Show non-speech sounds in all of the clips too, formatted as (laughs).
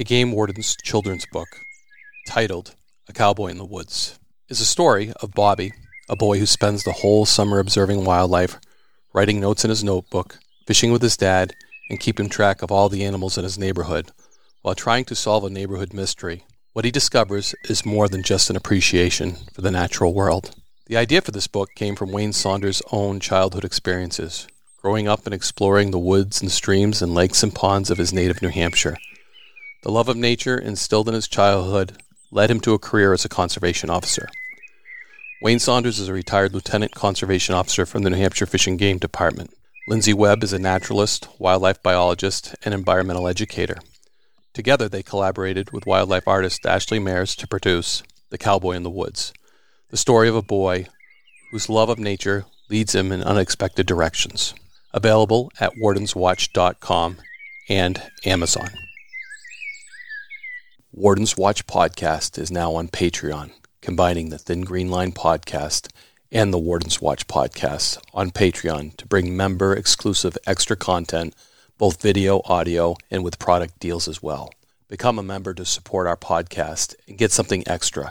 A Game Warden's children's book, titled A Cowboy in the Woods, is a story of Bobby, a boy who spends the whole summer observing wildlife, writing notes in his notebook, fishing with his dad, and keeping track of all the animals in his neighborhood, while trying to solve a neighborhood mystery. What he discovers is more than just an appreciation for the natural world. The idea for this book came from Wayne Saunders' own childhood experiences, growing up and exploring the woods and streams and lakes and ponds of his native New Hampshire. The love of nature instilled in his childhood led him to a career as a conservation officer. Wayne Saunders is a retired lieutenant conservation officer from the New Hampshire Fish and Game Department. Lindsay Webb is a naturalist, wildlife biologist, and environmental educator. Together, they collaborated with wildlife artist Ashley Mayers to produce The Cowboy in the Woods, the story of a boy whose love of nature leads him in unexpected directions. Available at wardenswatch.com and Amazon. Warden's Watch podcast is now on Patreon, combining the Thin Green Line podcast and the Warden's Watch podcast on Patreon to bring member exclusive extra content, both video, audio, and with product deals as well. Become a member to support our podcast and get something extra.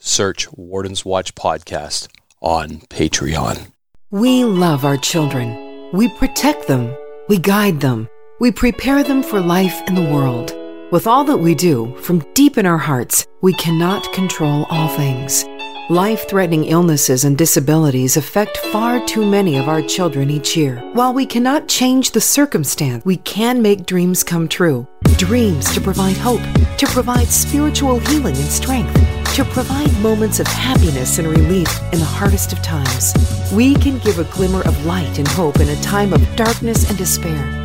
Search Warden's Watch podcast on Patreon. We love our children. We protect them. We guide them. We prepare them for life in the world. With all that we do, from deep in our hearts, we cannot control all things. Life threatening illnesses and disabilities affect far too many of our children each year. While we cannot change the circumstance, we can make dreams come true. Dreams to provide hope, to provide spiritual healing and strength, to provide moments of happiness and relief in the hardest of times. We can give a glimmer of light and hope in a time of darkness and despair.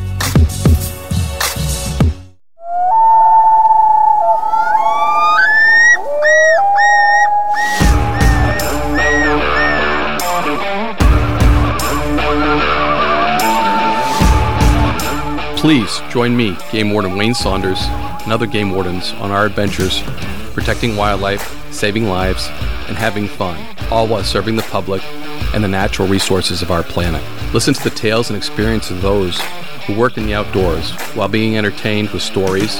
Please join me, Game Warden Wayne Saunders, and other game wardens on our adventures protecting wildlife, saving lives, and having fun, all while serving the public and the natural resources of our planet. Listen to the tales and experiences of those who work in the outdoors while being entertained with stories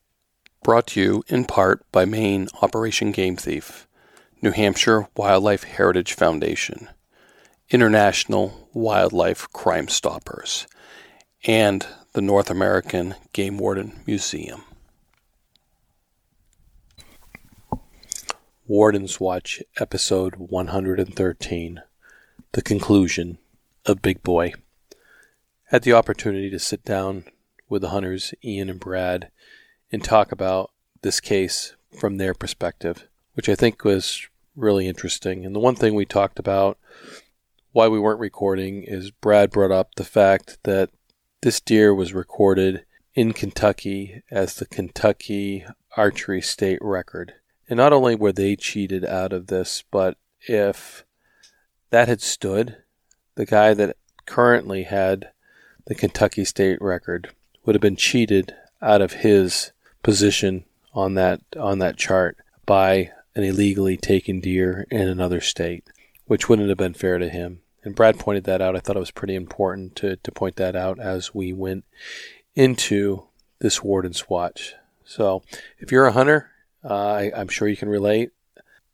Brought to you in part by Maine Operation Game Thief, New Hampshire Wildlife Heritage Foundation, International Wildlife Crime Stoppers and the North American Game Warden Museum. Warden's Watch, episode 113 The Conclusion of Big Boy. Had the opportunity to sit down with the hunters, Ian and Brad, and talk about this case from their perspective, which I think was really interesting. And the one thing we talked about why we weren't recording is Brad brought up the fact that this deer was recorded in Kentucky as the Kentucky archery state record. And not only were they cheated out of this, but if that had stood, the guy that currently had the Kentucky state record would have been cheated out of his position on that on that chart by an illegally taken deer in another state, which wouldn't have been fair to him. And Brad pointed that out. I thought it was pretty important to, to point that out as we went into this Warden's Watch. So if you're a hunter uh, I, I'm sure you can relate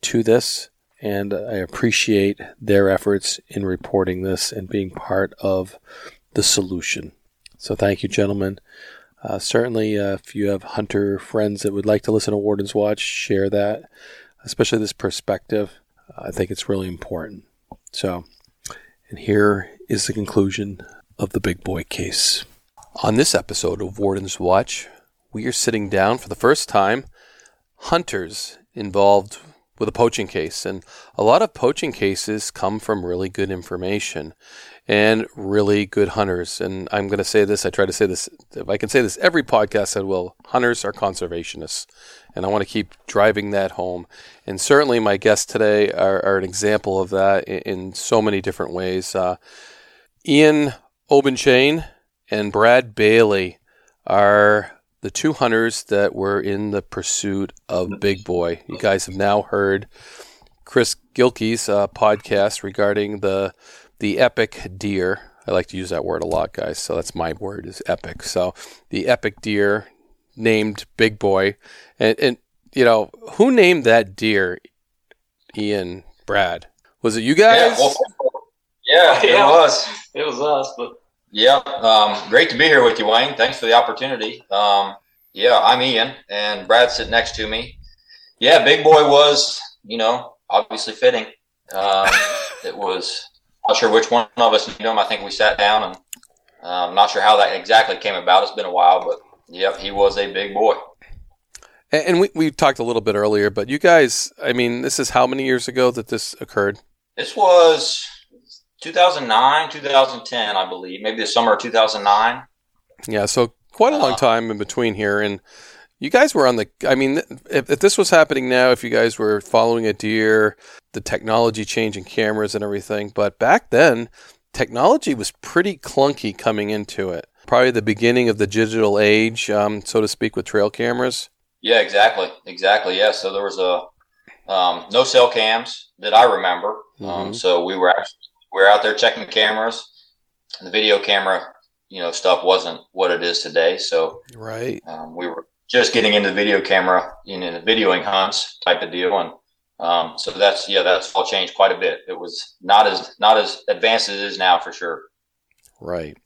to this, and I appreciate their efforts in reporting this and being part of the solution. So thank you, gentlemen. Uh, certainly, uh, if you have hunter friends that would like to listen to Warden's Watch, share that, especially this perspective. I think it's really important. So, and here is the conclusion of the big boy case. On this episode of Warden's Watch, we are sitting down for the first time hunters involved with a poaching case. And a lot of poaching cases come from really good information and really good hunters. And I'm going to say this, I try to say this, if I can say this every podcast, I will. Hunters are conservationists. And I want to keep driving that home. And certainly my guests today are, are an example of that in, in so many different ways. Uh, Ian Obenshain and Brad Bailey are the two hunters that were in the pursuit of Big Boy. You guys have now heard Chris Gilkey's uh, podcast regarding the the epic deer. I like to use that word a lot, guys. So that's my word is epic. So the epic deer named Big Boy, and and you know who named that deer? Ian, Brad. Was it you guys? Yeah, well, yeah, it was. It was us, but yeah, um, great to be here with you, Wayne. Thanks for the opportunity. Um, yeah, I'm Ian, and Brad sitting next to me. Yeah, Big Boy was, you know, obviously fitting. Um, (laughs) it was not sure which one of us knew him. I think we sat down, and I'm um, not sure how that exactly came about. It's been a while, but yep, he was a big boy. And we, we talked a little bit earlier, but you guys, I mean, this is how many years ago that this occurred? This was 2009, 2010, I believe, maybe the summer of 2009. Yeah, so quite a long uh, time in between here, and you guys were on the. I mean, if, if this was happening now, if you guys were following a deer, the technology changing cameras and everything, but back then, technology was pretty clunky coming into it. Probably the beginning of the digital age, um, so to speak, with trail cameras. Yeah, exactly, exactly. Yeah, so there was a um, no cell cams that I remember. Um, mm-hmm. Um, so we were actually we were out there checking cameras. The video camera, you know, stuff wasn't what it is today. So right, um, we were just getting into the video camera, you know, videoing hunts type of deal, and um, so that's yeah, that's all changed quite a bit. It was not as not as advanced as it is now for sure. Right.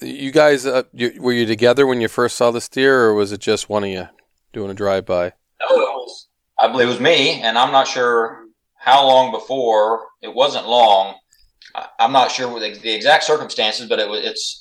You guys, uh, you, were you together when you first saw this deer, or was it just one of you doing a drive by? No, was, I believe it was me, and I'm not sure how long before. It wasn't long I'm not sure the, the exact circumstances, but it was it's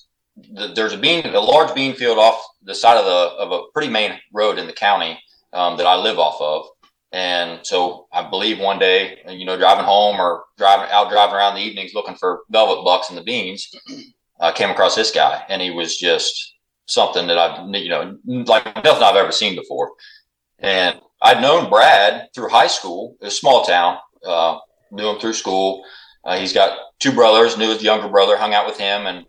the, there's a bean a large bean field off the side of the of a pretty main road in the county um, that I live off of, and so I believe one day, you know, driving home or driving out driving around the evenings looking for velvet bucks in the beans, (clears throat) I came across this guy, and he was just something that I've you know like nothing I've ever seen before, and I'd known Brad through high school, a small town, uh, knew him through school. Uh, he's got two brothers, knew his younger brother, hung out with him and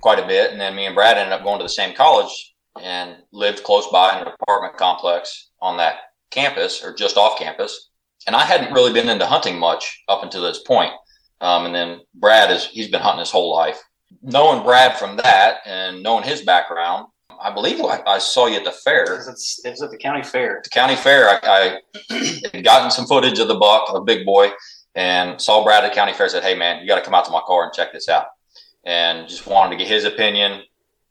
quite a bit. And then me and Brad ended up going to the same college and lived close by in an apartment complex on that campus or just off campus. And I hadn't really been into hunting much up until this point. Um, and then Brad is, he's been hunting his whole life. Knowing Brad from that and knowing his background, I believe I, I saw you at the fair. It was at the county fair. The county fair, I, I had gotten some footage of the buck, a big boy, and saw Brad at the County Fair. Said, "Hey man, you got to come out to my car and check this out." And just wanted to get his opinion,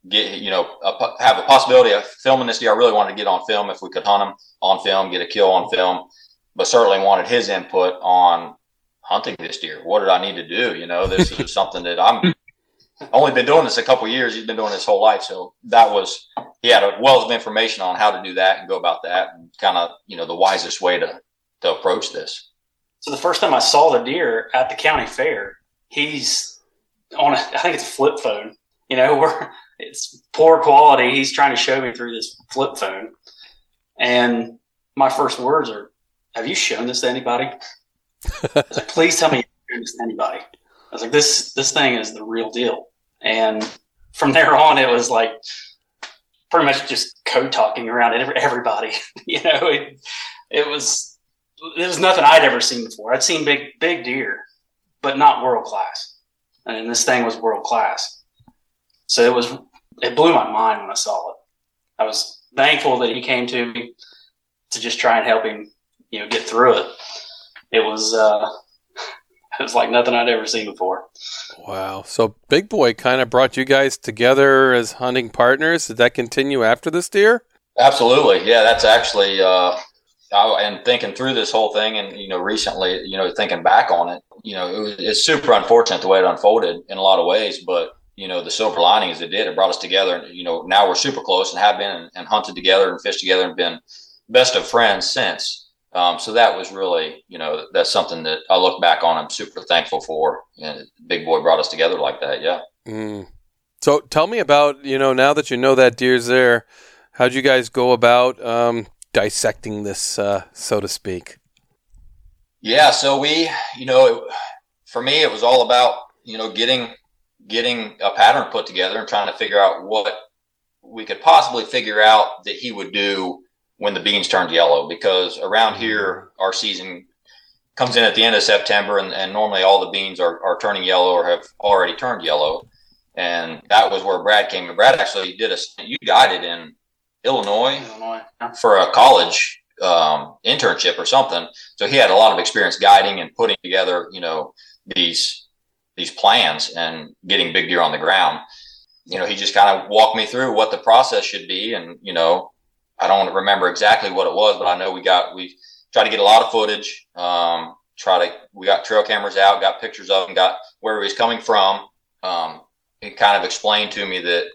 get you know a, have a possibility of filming this deer. I really wanted to get on film if we could hunt him on film, get a kill on film, but certainly wanted his input on hunting this deer. What did I need to do? You know, this is (laughs) something that I'm only been doing this a couple years. He's been doing this whole life, so that was he had a wealth of information on how to do that and go about that, and kind of you know the wisest way to to approach this. So the first time I saw the deer at the county fair, he's on a, I think it's a flip phone. You know, (laughs) where it's poor quality. He's trying to show me through this flip phone, and my first words are, "Have you shown this to anybody?" like, Please tell me you've shown this to anybody. I was like, "This this thing is the real deal." And from there on, it was like pretty much just code talking around everybody. (laughs) you know, it, it was it was nothing I'd ever seen before. I'd seen big big deer, but not world class. And this thing was world class. So it was it blew my mind when I saw it. I was thankful that he came to me to just try and help him, you know, get through it. It was uh (laughs) it was like nothing I'd ever seen before. Wow. So Big Boy kind of brought you guys together as hunting partners. Did that continue after this deer? Absolutely. Yeah, that's actually uh I, and thinking through this whole thing and you know recently you know thinking back on it you know it was, it's super unfortunate the way it unfolded in a lot of ways but you know the silver lining is it did it brought us together and you know now we're super close and have been and, and hunted together and fished together and been best of friends since. Um, so that was really you know that's something that i look back on i'm super thankful for. And big boy brought us together like that yeah. Mm. so tell me about you know now that you know that deer's there how'd you guys go about um, dissecting this, uh, so to speak? Yeah, so we, you know, for me, it was all about you know getting getting a pattern put together and trying to figure out what we could possibly figure out that he would do when the beans turned yellow. Because around here, our season comes in at the end of September, and, and normally all the beans are, are turning yellow or have already turned yellow. And that was where Brad came. And Brad actually did a you guided in Illinois, Illinois. for a college um, internship or something. So he had a lot of experience guiding and putting together, you know, these these plans and getting big deer on the ground. You know, he just kind of walked me through what the process should be, and you know, I don't remember exactly what it was, but I know we got we tried to get a lot of footage. Um, try to we got trail cameras out, got pictures of him, got where he was coming from. Um, he kind of explained to me that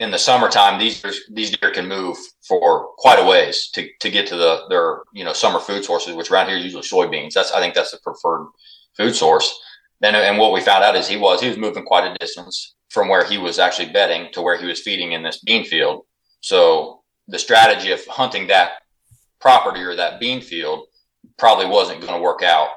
in the summertime, these these deer can move for quite a ways to, to get to the their you know summer food sources, which around here is usually soybeans. That's I think that's the preferred food source. And and what we found out is he was he was moving quite a distance from where he was actually bedding to where he was feeding in this bean field. So the strategy of hunting that property or that bean field probably wasn't going to work out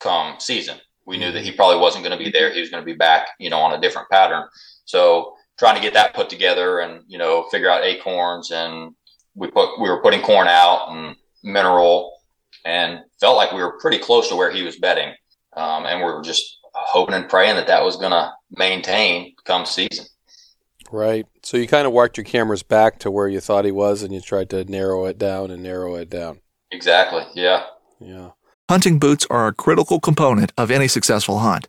come season. We knew that he probably wasn't going to be there. He was going to be back, you know, on a different pattern. So trying to get that put together and you know figure out acorns and we put we were putting corn out and mineral and felt like we were pretty close to where he was bedding um, and we were just hoping and praying that that was going to maintain come season. Right. So you kind of walked your cameras back to where you thought he was and you tried to narrow it down and narrow it down. Exactly. Yeah. Yeah. Hunting boots are a critical component of any successful hunt.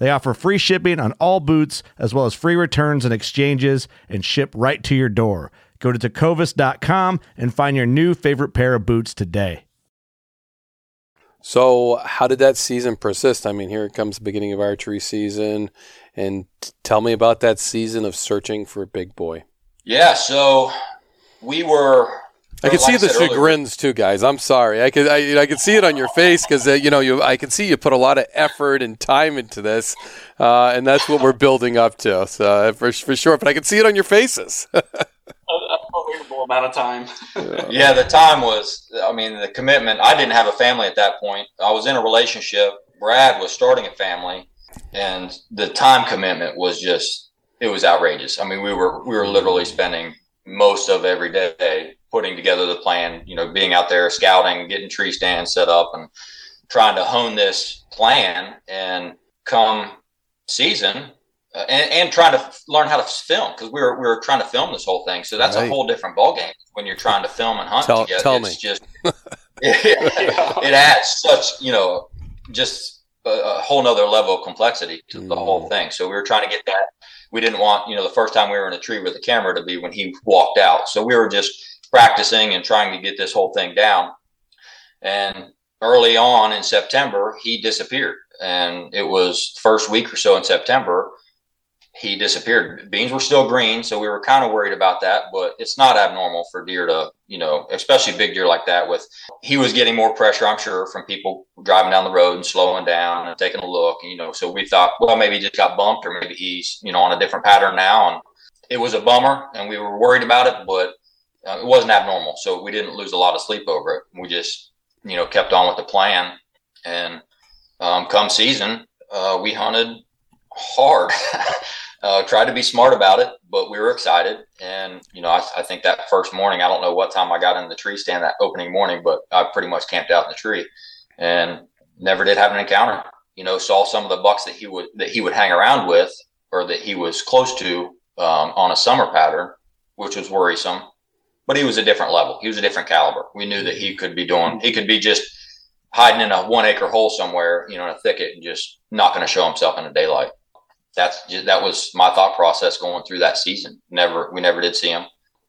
They offer free shipping on all boots, as well as free returns and exchanges, and ship right to your door. Go to tecovas.com and find your new favorite pair of boots today. So, how did that season persist? I mean, here it comes the beginning of archery season, and t- tell me about that season of searching for a Big Boy. Yeah, so we were. I can see the chagrins too, guys. I'm sorry. I could, I, I could see it on your face because uh, you know, you, I can see you put a lot of effort and time into this, uh, and that's what we're building up to. So uh, for for sure, but I can see it on your faces. (laughs) Unbelievable amount of time. Yeah, the time was. I mean, the commitment. I didn't have a family at that point. I was in a relationship. Brad was starting a family, and the time commitment was just. It was outrageous. I mean, we were we were literally spending most of every day putting together the plan. You know, being out there scouting, getting tree stands set up, and trying to hone this plan. And come season, uh, and, and trying to f- learn how to film because we were we were trying to film this whole thing. So that's Right. a whole different ballgame when you're trying to film and hunt Tell- together. tell it's me. just (laughs) (laughs) it adds such you know just a, a whole nother level of complexity to the Mm. whole thing. So we were trying to get that. We didn't want you know the first time we were in a tree with a camera to be when he walked out. So we were just practicing and trying to get this whole thing down. And early on in September, he disappeared. And it was first week or so in September, he disappeared. Beans were still green, so we were kind of worried about that, but it's not abnormal for deer to, you know, especially big deer like that with he was getting more pressure, I'm sure, from people driving down the road and slowing down and taking a look, you know. So we thought, well, maybe he just got bumped or maybe he's, you know, on a different pattern now and it was a bummer and we were worried about it, but uh, it wasn't abnormal. So we didn't lose a lot of sleep over it. We just, you know, kept on with the plan. And um, come season, uh, we hunted hard. (laughs) uh, tried to be smart about it, but we were excited. And, you know, I, I think that first morning, I don't know what time I got in the tree stand that opening morning, but I pretty much camped out in the tree and never did have an encounter. You know, saw some of the bucks that he would that he would hang around with or that he was close to um, on a summer pattern, which was worrisome. But he was a different level. He was a different caliber. We knew that he could be doing. He could be just hiding in a one acre hole somewhere, you know, in a thicket, and just not going to show himself in the daylight. That's just, that was my thought process going through that season. Never, we never did see him.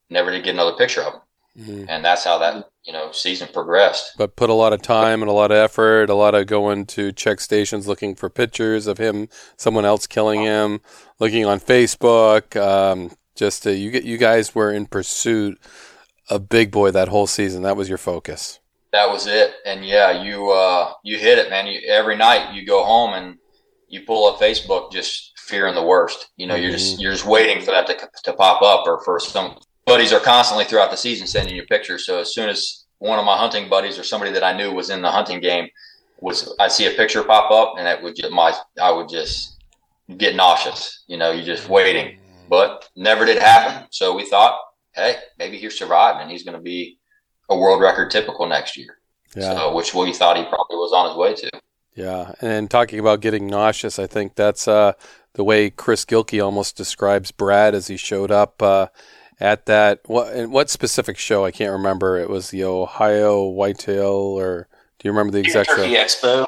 Never did get another picture of him, Mhm. and that's how that you know season progressed. But put a lot of time and a lot of effort, a lot of going to check stations looking for pictures of him, someone else killing him, looking on Facebook. Um, just to, you get you guys were in pursuit of Big Boy that whole season. That was your focus. that was it. And yeah, you uh, you hit it, man. You, every night you go home and you pull up Facebook, just fearing the worst. You know, you're just you're just waiting for that to, to pop up, or for some buddies are constantly throughout the season sending you pictures. So as soon as one of my hunting buddies or somebody that I knew was in the hunting game was, I see a picture pop up, and it would just my I would just get nauseous. You know, you're just waiting, but never did happen. So we thought, hey, maybe he survived, and he's going to be a world record typical next year. Yeah. So, which we thought he probably was on his way to. Yeah, and talking about getting nauseous, I think that's uh, the way Chris Gilkey almost describes Brad as he showed up uh, at that. What and what specific show? I can't remember. It was the Ohio Whitetail, or do you remember the exact Deer and Turkey show? Expo.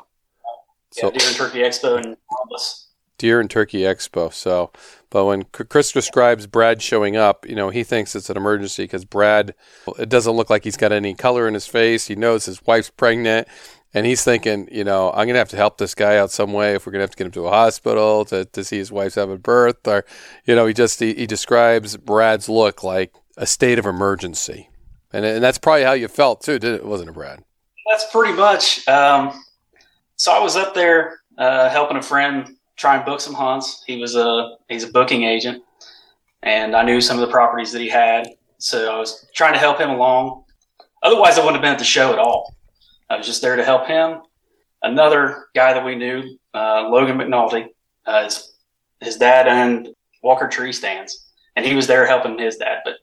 So yeah, Deer and Turkey Expo in Columbus. Deer and Turkey Expo. So, but when Chris describes Brad showing up, you know he thinks it's an emergency because Brad, it doesn't look like he's got any color in his face. He knows his wife's pregnant. And he's thinking, you know, I'm going to have to help this guy out some way if we're going to have to get him to a hospital to, to see his wife's having birth. Or, you know, he just, he, he describes Brad's look like a state of emergency. And, and that's probably how you felt too, did it? Wasn't it, Brad? That's pretty much. Um, so I was up there uh, helping a friend try and book some hunts. He was a he's a booking agent, and I knew some of the properties that he had, so I was trying to help him along. Otherwise, I wouldn't have been at the show at all. I was just there to help him. Another guy that we knew, uh, Logan McNulty, uh, his, his dad owned Walker Tree Stands, and he was there helping his dad. But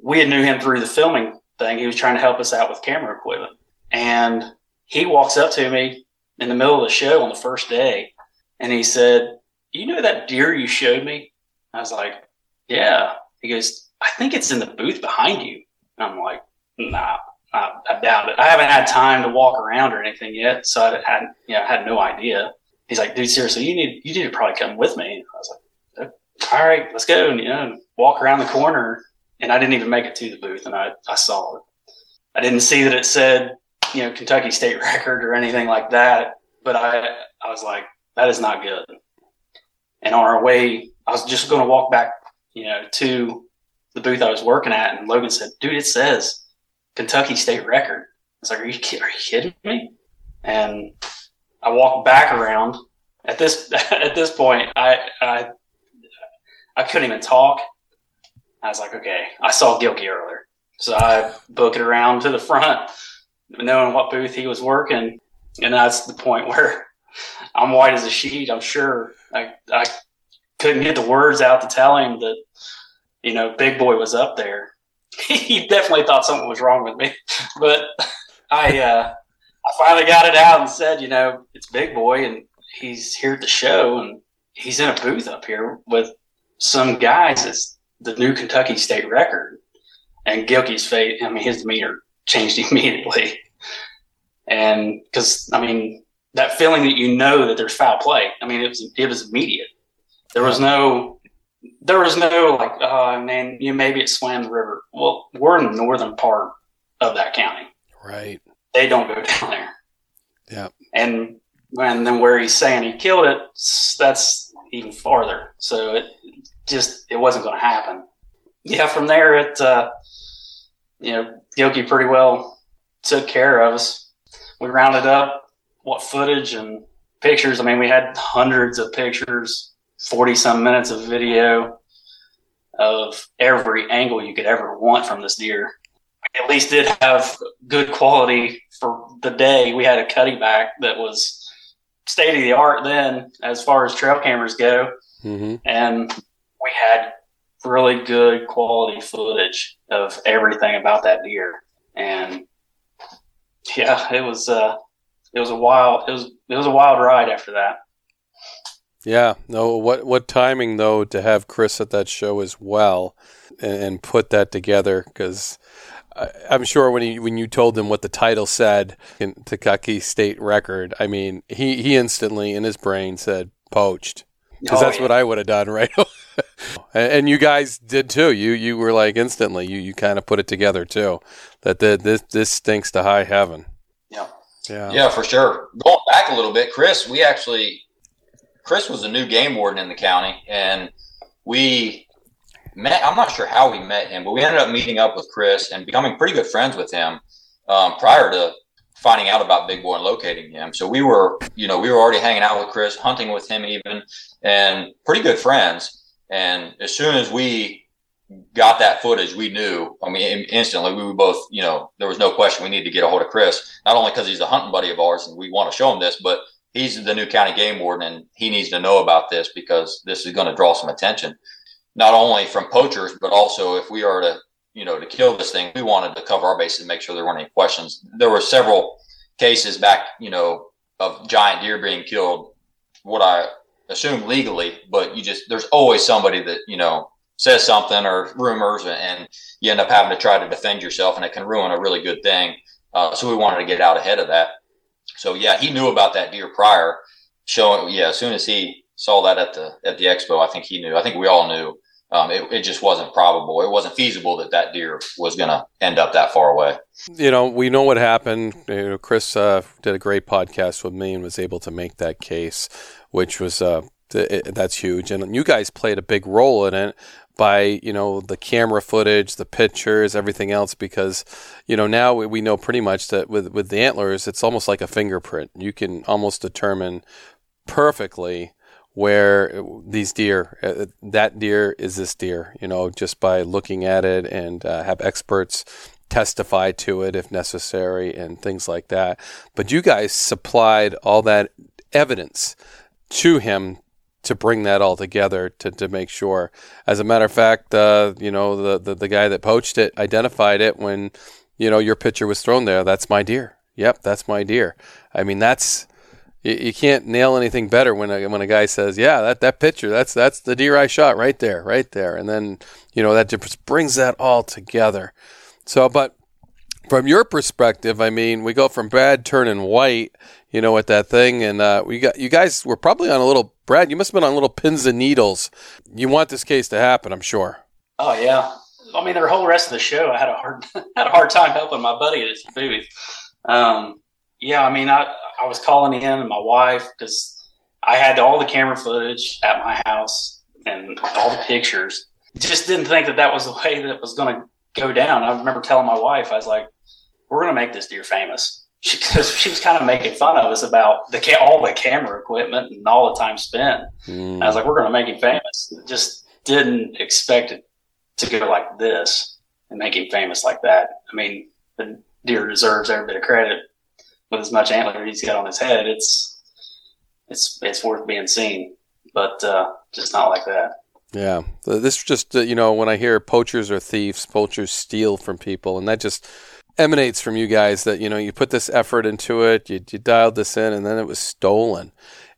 we had knew him through the filming thing. He was trying to help us out with camera equipment. And he walks up to me in the middle of the show on the first day, and he said, "You know that deer you showed me?" I was like, "Yeah." He goes, "I think it's in the booth behind you." And I'm like, "Nah." I, I doubt it. I haven't had time to walk around or anything yet, so I had, you know, I had no idea. He's like, dude, seriously, you need, you need to probably come with me. I was like, all right, let's go. And, you know, walk around the corner. And I didn't even make it to the booth and I, I saw it. I didn't see that it said, you know, Kentucky state (laughs) record or anything like that. But I, I was like, that is not good. And on our way, I was just going to walk back, you know, to the booth I was working at. And Logan said, dude, it says Kentucky state record. I was like, are you, are you kidding me? And I walked back around. At this (laughs) at this point, I I I couldn't even talk. I was like, okay, I saw Gilkey earlier, so I booked it around to the front, knowing what booth he was working, and that's the point (laughs) where I'm white as a sheet. I'm sure I I couldn't get the words out to tell him that you know Big Boy was up there. (laughs) he definitely thought something was wrong with me, (laughs) but I. uh I finally got it out and said, you know, it's Big Boy and he's here at the show and he's in a booth up here with some guys. It's the new Kentucky state record. And Gilkey's face, I mean, his demeanor changed (laughs) immediately. And because, I mean, that feeling that you know that there's foul play, I mean, it was, it was immediate. There was no, there was no like, oh man, you maybe it swam the river. Well, we're in the northern part of that county. Right they don't go down there. Yeah. And and then where he's saying he killed it, that's even farther. So it just it wasn't going to happen. Yeah, from there it uh, you know Gilkey pretty well took care of us. We rounded up what footage and pictures. I mean, we had hundreds of pictures, forty some minutes of video of every angle you could ever want from this deer at least did have good quality for the day. We had a Cuddeback that was state of the art then, as far as trail cameras go, mm-hmm. and we had really good quality footage of everything about that deer. And yeah, it was uh, it was a wild it was it was a wild ride after that. Yeah, no, what what timing though to have Chris at that show as well, and, and put that together because I'm sure when he when you told him what the title said in Kentucky State Record, I mean, he he instantly in his brain said poached because oh, that's yeah. what I would have done, (laughs) right? and, and, you guys did too. You you were like instantly. You you kind of put it together too. That the, this this stinks to high heaven. Yeah. Yeah. Yeah, for sure. Going back a little bit, Chris, we actually Chris was a new game warden in the county, and we met. I'm not sure how we met him, but we ended up meeting up with Chris and becoming pretty good friends with him um, prior to finding out about Big Boy and locating him. So we were, you know, we were already hanging out with Chris, hunting with him even, and pretty good friends. And as soon as we got that footage, we knew. I mean, instantly, we were both, you know, there was no question we needed to get a hold of Chris, not only because he's a hunting buddy of ours and we want to show him this, but he's the new county game warden and he needs to know about this because this is going to draw some attention not only from poachers, but also if we are to, you know, to kill this thing, we wanted to cover our bases and make sure there weren't any questions. There were several cases back, you know, of giant deer being killed, what I assume legally, but you just, there's always somebody that, you know, says something or rumors and you end up having to try to defend yourself and it can ruin a really good thing. Uh, so we wanted to get out ahead of that. So yeah, he knew about that deer prior showing. Yeah. As soon as he saw that at the, at the expo, I think he knew, I think we all knew um, it, it just wasn't probable. It wasn't feasible that that deer was going to end up that far away. You know, we know what happened. You know, Chris uh, did a great podcast with me and was able to make that case, which was uh, th- that's huge. And you guys played a big role in it by you know the camera footage, the pictures, everything else. Because you know now we, know pretty much that with with the antlers, it's almost like a fingerprint. You can almost determine perfectly where these deer, uh, that deer is this deer, you know, just by looking at it and uh, have experts testify to it if necessary and things like that. But you guys supplied all that evidence to him to bring that all together to, to make sure. As a matter of fact, uh, you know, the, the, the guy that poached it identified it when, you know, your picture was thrown there. That's my deer. Yep, that's my deer. I mean, that's you, you can't nail anything better when a, when a guy says, "Yeah, that that picture, that's that's the deer I shot right there, right there," and then you know that just brings that all together. So, but from your perspective, I mean, we go from bad turning white, you know, with that thing, and uh, we got you guys were probably on a little Brad. You must have been on little pins and needles. You want this case to happen, I'm sure. Oh yeah, I mean, the whole rest of the show, I had a hard (laughs) had a hard time helping my buddy at his booth. Um, yeah, I mean, I I was calling in and my wife because I had all the camera footage at my house and all the pictures. Just didn't think that that was the way that it was going to go down. I remember telling my wife, I was like, "We're going to make this deer famous." She, (laughs) she, was kind of making fun of us about the all the camera equipment and all the time spent. Mm. I was like, "We're going to make him famous." Just didn't expect it to go like this and make him famous like that. I mean, the deer deserves every bit of credit with as much antler he's got on his head. It's it's it's worth being seen, but uh, just not like that. Yeah, this just uh, you know when I hear poachers or thieves, poachers steal from people, and that just emanates from you guys that you know you put this effort into it, you, you dialed this in, and then it was stolen.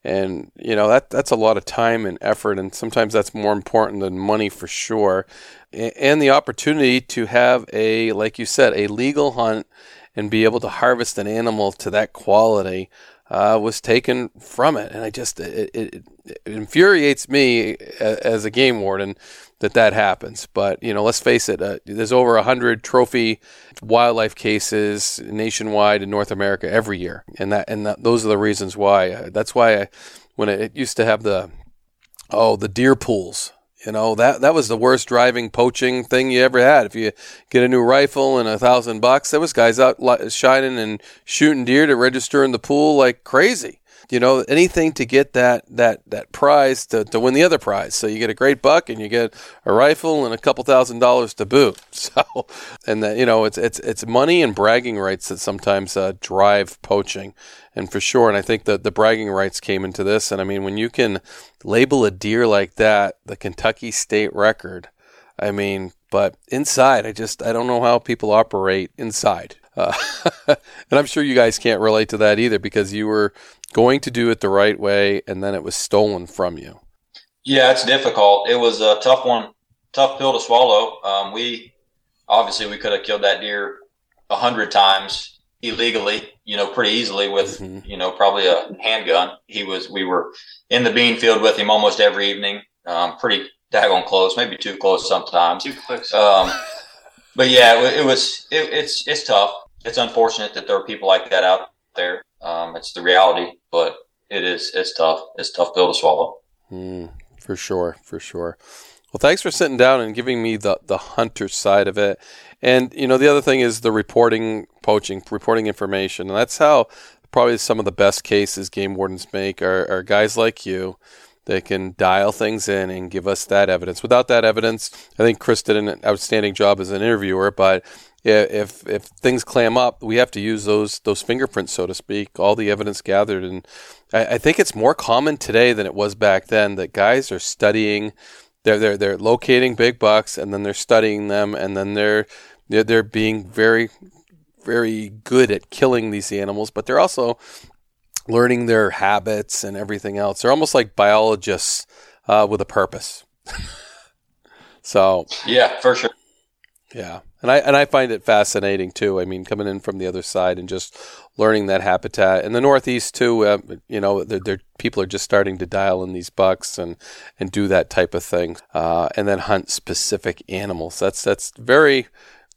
And you know that that's a lot of time and effort and sometimes that's more important than money for sure. And the opportunity to have a, like you said, a legal hunt and be able to harvest an animal to that quality uh, was taken from it. And I just, it, it, it, infuriates me as a game warden that that happens. But, you know, let's face it, uh, there's over 100 trophy wildlife cases nationwide in North America every year. And that, and that, those are the reasons why. Uh, that's why I, when it used to have the, oh, the deer pools you know that that was the worst driving poaching thing you ever had. If you get a new rifle and a thousand bucks, there was guys out shining and shooting deer to register in the pool like crazy. You know anything to get that that that prize to, to win the other prize. So you get a great buck and you get a rifle and a couple thousand dollars to boot. (laughs) So and that you know it's it's it's money and bragging rights that sometimes uh, drive poaching and for sure. And I think that the bragging rights came into this. And I mean, when you can label a deer like that, the Kentucky state record, I mean, but inside, I just, I don't know how people operate inside. Uh, (laughs) and I'm sure you guys can't relate to that either because you were going to do it the right way and then it was stolen from you. Yeah, it's difficult. It was a tough one, tough pill to swallow. Um, we obviously we could have killed that deer a hundred times illegally, you know, pretty easily with, mm-hmm. you know, probably a handgun. He was, we were in the bean field with him almost every evening. Um, pretty daggone close, maybe too close sometimes. Too close. Um, but yeah, it, it was, it, it's, it's tough. It's unfortunate that there are people like that out there. Um, it's the reality, but it is, it's tough. It's tough pill to swallow. Mm, for sure. For sure. Well, thanks for sitting down and giving me the, the hunter side of it. And, you know, the other thing is the reporting poaching, reporting information. And that's how probably some of the best cases game wardens make are, are guys like you that can dial things in and give us that evidence. Without that evidence, I think Chris did an outstanding job as an interviewer, but if if things clam up, we have to use those those fingerprints, so to speak, all the evidence gathered. And I, I think it's more common today than it was back then that guys are studying they're they're they're locating big bucks and then they're studying them and then they're they're, they're being very very good at killing these animals, but they're also learning their habits and everything else. They're almost like biologists uh, with a purpose. (laughs) so yeah, for sure. Yeah, and I and I find it fascinating too. I mean, coming in from the other side and just learning that habitat in the Northeast too. Uh, you know, they're, they're, people are just starting to dial in these bucks and and do that type of thing, uh, and then hunt specific animals. That's that's very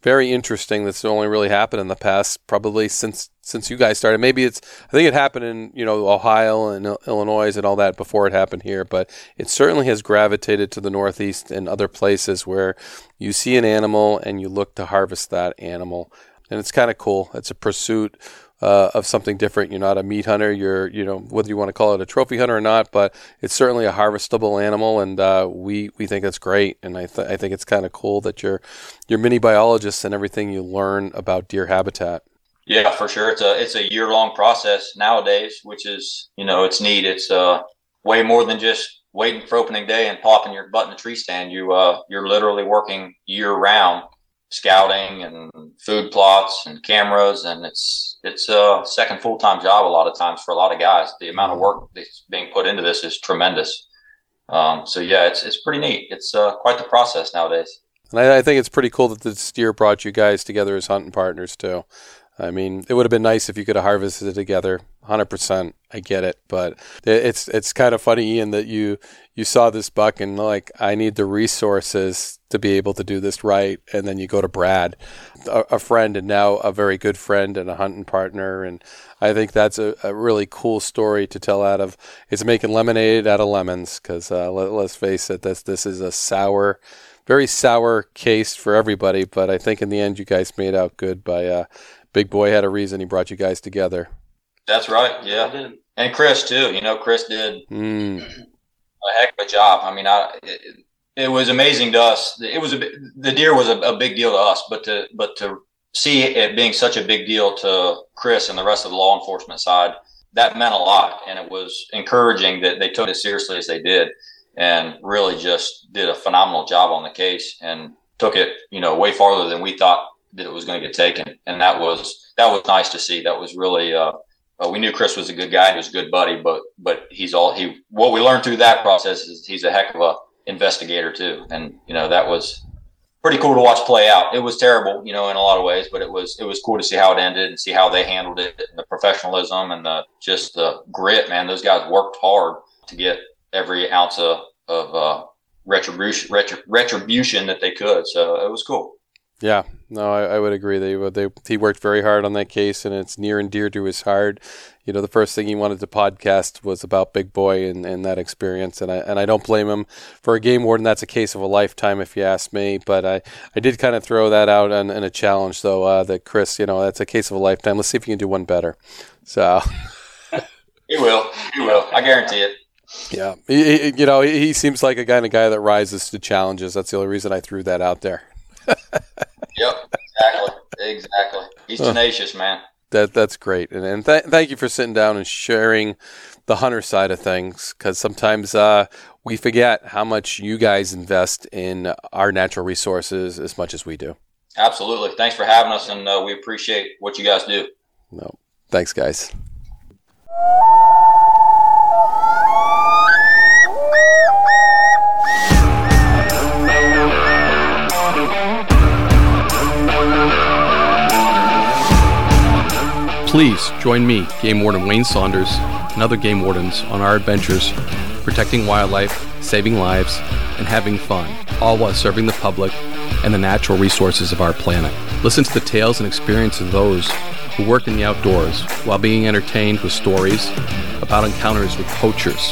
very interesting. That's only really happened in the past, probably since since you guys started. Maybe it's I think it happened in you know Ohio and Illinois and all that before it happened here, but it certainly has gravitated to the Northeast and other places where you see an animal and you look to harvest that animal, and it's kind of cool. It's a pursuit uh, of something different. You're not a meat hunter. You're, you know, whether you want to call it a trophy hunter or not, but it's certainly a harvestable animal, and uh, we we think that's great. And I th- I think it's kind of cool that you're you're mini biologists and everything you learn about deer habitat. Yeah, for sure. It's a it's a year long process nowadays, which is you know it's neat. It's uh way more than just waiting for opening day and popping your butt in a tree stand. You uh you're literally working year round scouting and food plots and cameras, and it's it's a second full time job a lot of times for a lot of guys. The amount of work that's being put into this is tremendous. Um, so yeah, it's it's pretty neat. It's uh, quite the process nowadays. And I, I, think it's pretty cool that the steer brought you guys together as hunting partners too. I mean, it would have been nice if you could have harvested it together. Hundred percent, I get it, but it's it's kind of funny, Ian, that you you saw this buck and like I need the resources to be able to do this right, and then you go to Brad, a, a friend, and now a very good friend and a hunting partner, and I think that's a, a really cool story to tell out of. It's making lemonade out of lemons because uh, let, let's face it, this this is a sour very sour case for everybody, but I think in the end you guys made out good by uh, Big Boy had a reason he brought you guys together. That's right. Yeah. And Chris too. You know, Chris did mm. a heck of a job. I mean, I, it, it was amazing to us. It was a the deer was a, a, big deal to us, but to but to see it being such a big deal to Chris and the rest of the law enforcement side, that meant a lot, and it was encouraging that they took it seriously as they did and really just did a phenomenal job on the case and took it, you know, way farther than we thought that it was going to get taken. And that was, that was nice to see. That was really, uh, uh, we knew Chris was a good guy. He was a good buddy, but, but he's all he, what we learned through that process is he's a heck of a investigator too. And, you know, that was pretty cool to watch play out. It was terrible, you know, in a lot of ways, but it was, it was cool to see how it ended and see how they handled it and the professionalism and the, just the grit, man. Those guys worked hard to get every ounce of, of uh, retribution, retri- retribution that they could. So it was cool. Yeah, no, I, I, would agree. They, they he worked very hard on that case, and it's near and dear to his heart. You know, the first thing he wanted to podcast was about Big Boy and, and that experience, and I and I don't blame him for a game warden. That's a case of a lifetime, if you ask me. But I, I did kind of throw that out in, in a challenge, though. Uh, that Chris, you know, that's a case of a lifetime. Let's see if you can do one better. So (laughs) he will. He will. I guarantee it. Yeah, he, he, you know, he seems like a kind of guy that rises to challenges. That's the only reason I threw that out there. (laughs) yep, exactly, exactly. He's tenacious, man. That that's great, and and th- thank you for sitting down and sharing the hunter side of things because sometimes uh, we forget how much you guys invest in our natural resources as much as we do. Absolutely. Thanks for having us, and uh, we appreciate what you guys do. No, thanks, guys. Please join me, Game Warden Wayne Saunders, and other game wardens on our adventures protecting wildlife, saving lives, and having fun, all while serving the public and the natural resources of our planet. Listen to the tales and experiences of those who work in the outdoors while being entertained with stories about encounters with poachers,